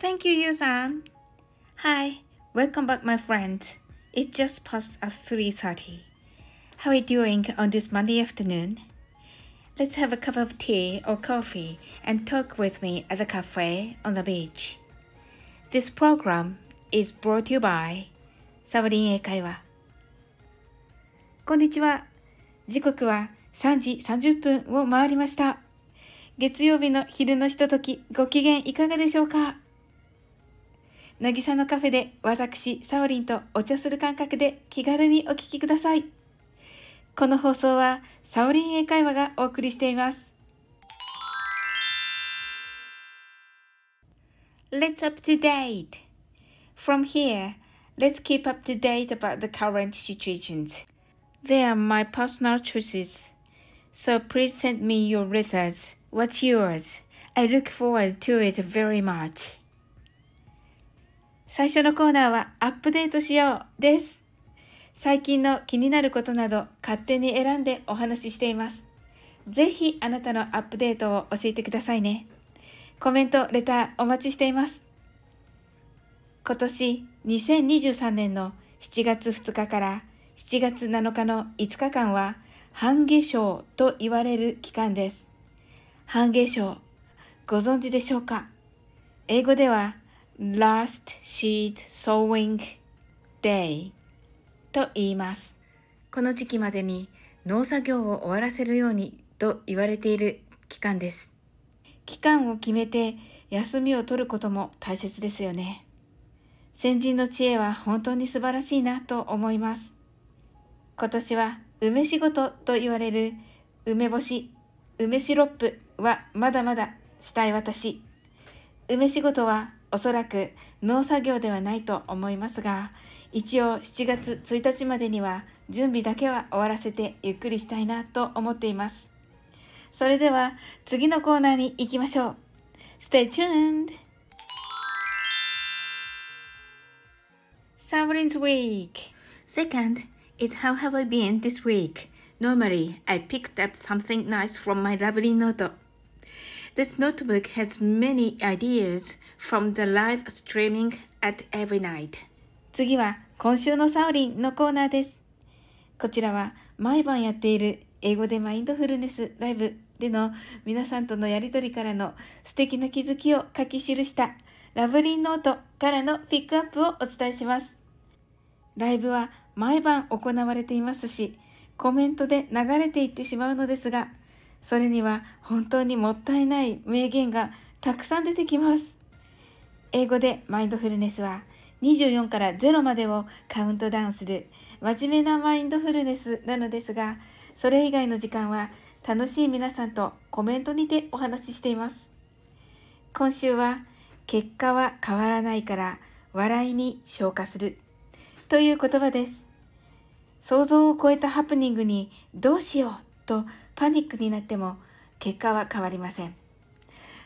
Thank you, Yu-san. Hi, welcome back, my friends. It's just past at 3.30. How are you doing on this Monday afternoon? Let's have a cup of tea or coffee and talk with me at the cafe on the beach. This program is brought to you by サボリン英会話。こんにちは。時刻は3時30分を回りました。月曜日の昼のひととき、ご機嫌いかがでしょうかなぎさのカフェで私、サオリンとお茶する感覚で気軽にお聞きください。この放送はサオリン英会話がお送りしています。Let's up to date! From here, let's keep up to date about the current situations. They are my personal choices. So please send me your letters. What's yours? I look forward to it very much. 最初のコーナーはアップデートしようです。最近の気になることなど勝手に選んでお話ししています。ぜひあなたのアップデートを教えてくださいね。コメント、レターお待ちしています。今年2023年の7月2日から7月7日の5日間は半夏生と言われる期間です。半夏生、ご存知でしょうか？英語では last seed sowing day と言います。この時期までに農作業を終わらせるようにと言われている期間です。期間を決めて休みを取ることも大切ですよね。先人の知恵は本当に素晴らしいなと思います。今年は梅仕事と言われる梅干し、梅シロップはまだまだしたい私。梅仕事はおそらく農作業ではないと思いますが、一応7月1日までには準備だけは終わらせてゆっくりしたいなと思っています。それでは次のコーナーに行きましょう。Stay tuned! Sovereign's Week Second is how have I been this week? Normally, I picked up something nice from my lovely note. This notebook has many ideas from the live streaming at every night. 次は今週のサオリンのコーナーです。こちらは毎晩やっている英語でマインドフルネスライブでの皆さんとのやりとりからの素敵な気づきを書き記したラブリンノートからのピックアップをお伝えします。ライブは毎晩行われていますし、コメントで流れていってしまうのですが、それには本当にもったいない名言がたくさん出てきます。英語でマインドフルネスは24から0までをカウントダウンする真面目なマインドフルネスなのですが、それ以外の時間は楽しい皆さんとコメントにてお話ししています。今週は結果は変わらないから笑いに消化するという言葉です。想像を超えたハプニングにどうしようとパニックになっても結果は変わりません。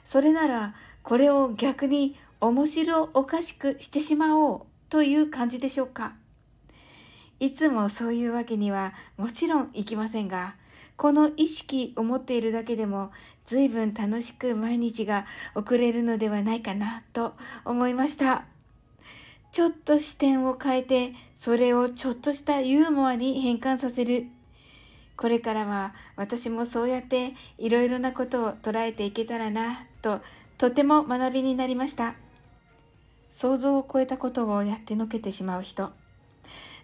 それならこれを逆に面白おかしくしてしまおうという感じでしょうか。いつもそういうわけにはもちろんいきませんが、この意識を持っているだけでも随分楽しく毎日が送れるのではないかなと思いました。ちょっと視点を変えて、それをちょっとしたユーモアに変換させる。これからは私もそうやっていろいろなことを捉えていけたらなととても学びになりました。想像を超えたことをやってのけてしまう人。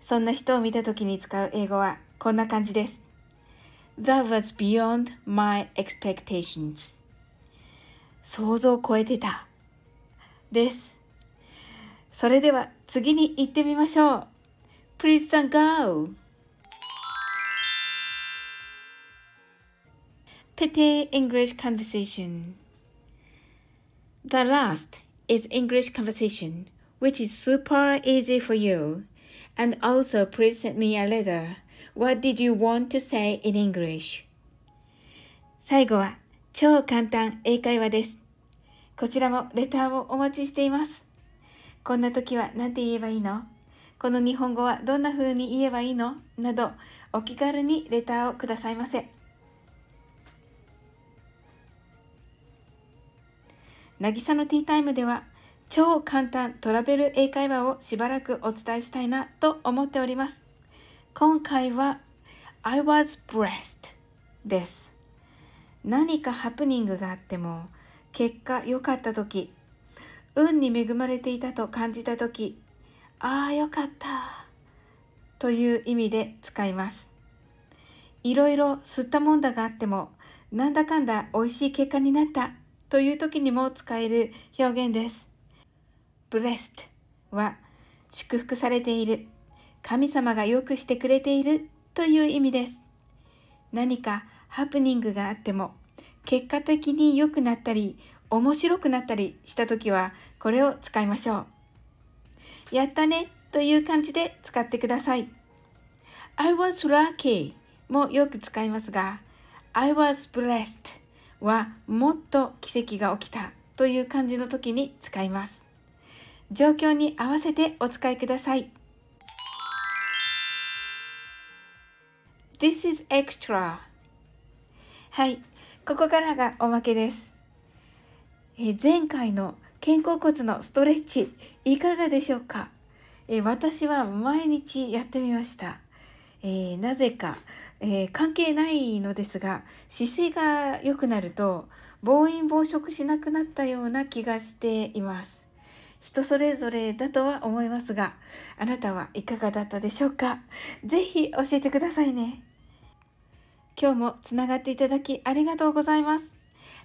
そんな人を見た時に使う英語はこんな感じです。That was beyond my expectations. 想像を超えてた。です。それでは次に行ってみましょう。Please don't go! Petty English Conversation The last is English conversation, which is super easy for you. And also, please send me a letter. What did you want to say in English? 最後は超簡単英会話です。こちらもレターをお待ちしています。こんな時は何て言えばいいのこの日本語はどんな風に言えばいいのなどお気軽にレターをくださいませ。渚のティータイムでは超簡単トラベル英会話をしばらくお伝えしたいなと思っております。今回は I was blessed です。何かハプニングがあっても結果良かった時運に恵まれていたと感じた時ああよかったという意味で使います。いろいろ吸ったもんだがあってもなんだかんだ美味しい結果になったという時にも使える表現です。blessed は祝福されている、神様が良くしてくれているという意味です。何かハプニングがあっても結果的に良くなったり面白くなったりした時はこれを使いましょう。やったねという感じで使ってください。I was lucky もよく使いますが I was blessed はもっと奇跡が起きたという感じの時に使います。状況に合わせてお使いください。This is extra はい、ここからがおまけです。え前回の肩甲骨のストレッチいかがでしょうか？え私は毎日やってみました。えー、なぜか、えー、関係ないのですが姿勢が良くなると暴飲暴食しなくなったような気がしています。人それぞれだとは思いますがあなたはいかがだったでしょうか？ぜひ教えてくださいね。今日もつながっていただきありがとうございます。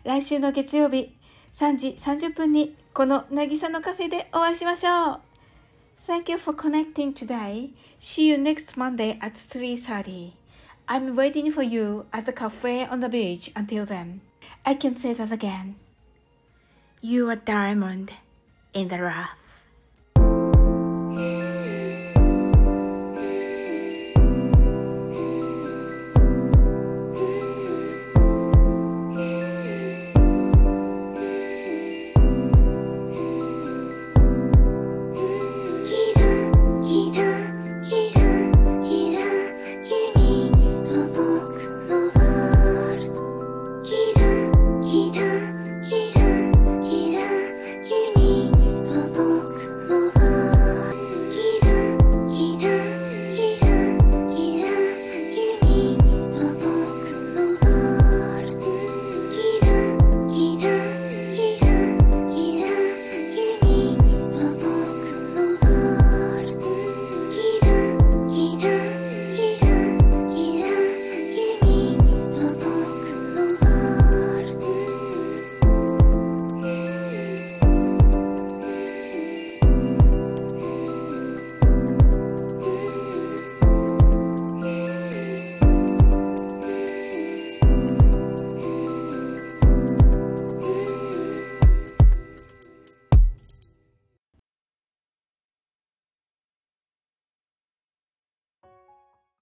来週の月曜日3時30分にこの渚のカフェでお会いしましょう。Thank you for connecting today. See you next Monday at 3:30. I'm waiting for you at the cafe on the beach until then. I can say that again. You are diamond in the rough.